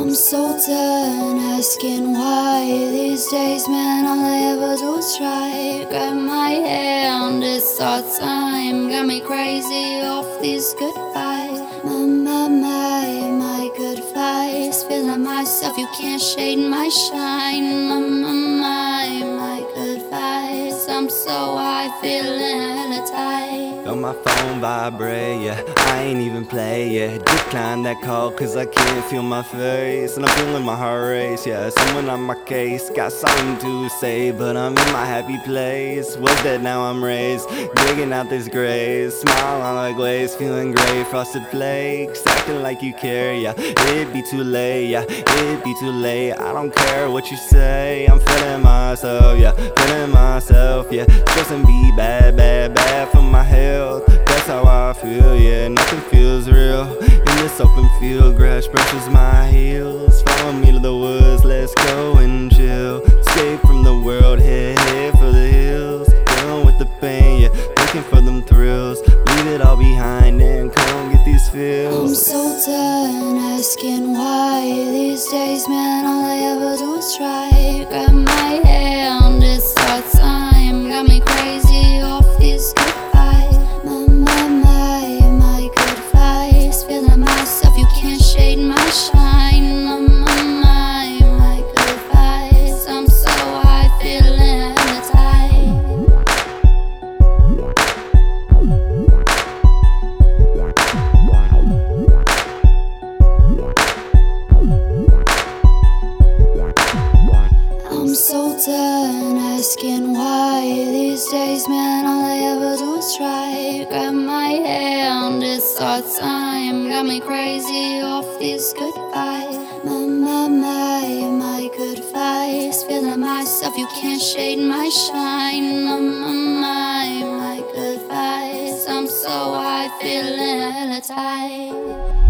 I'm so done asking why these days, man. All I ever do is try. Grab my hand, it's our time. Got me crazy off these goodbyes. My, my, my, my good vibes. Feeling myself, you can't shade my shine. My, my, my, my so high, feeling hella tight. On my phone vibrate, yeah. I ain't even play, yeah. Decline that call, cause I can't feel my face. And I'm feeling my heart race, yeah. Someone on my case, got something to say, but I'm in my happy place. Was dead, now I'm raised. Digging out this grace. Smile on my glaze, feeling great. Frosted flakes, acting like you care, yeah. It'd be too late, yeah. It'd be too late. I don't care what you say. I'm feeling myself, yeah. Feeling myself, yeah. Stressing be bad, bad, bad for my health. That's how I feel, yeah. Nothing feels real. In this open field, grass brushes my heels. Follow me to the woods, let's go and chill. Escape from the world, head, head for the hills. Dealing with the pain, yeah. Looking for them thrills. Leave it all behind and come get these feels. I'm so done asking why these days, man. All I ever do is try. Grab my hand, I'm so done asking why these days, man. All I ever do is try. Grab my hand, it's our time. Got me crazy off these goodbyes. My, my, my, my good. Feeling myself, you can't shade my shine. My, my, my, my good vibes. I'm so high, feeling hella tight.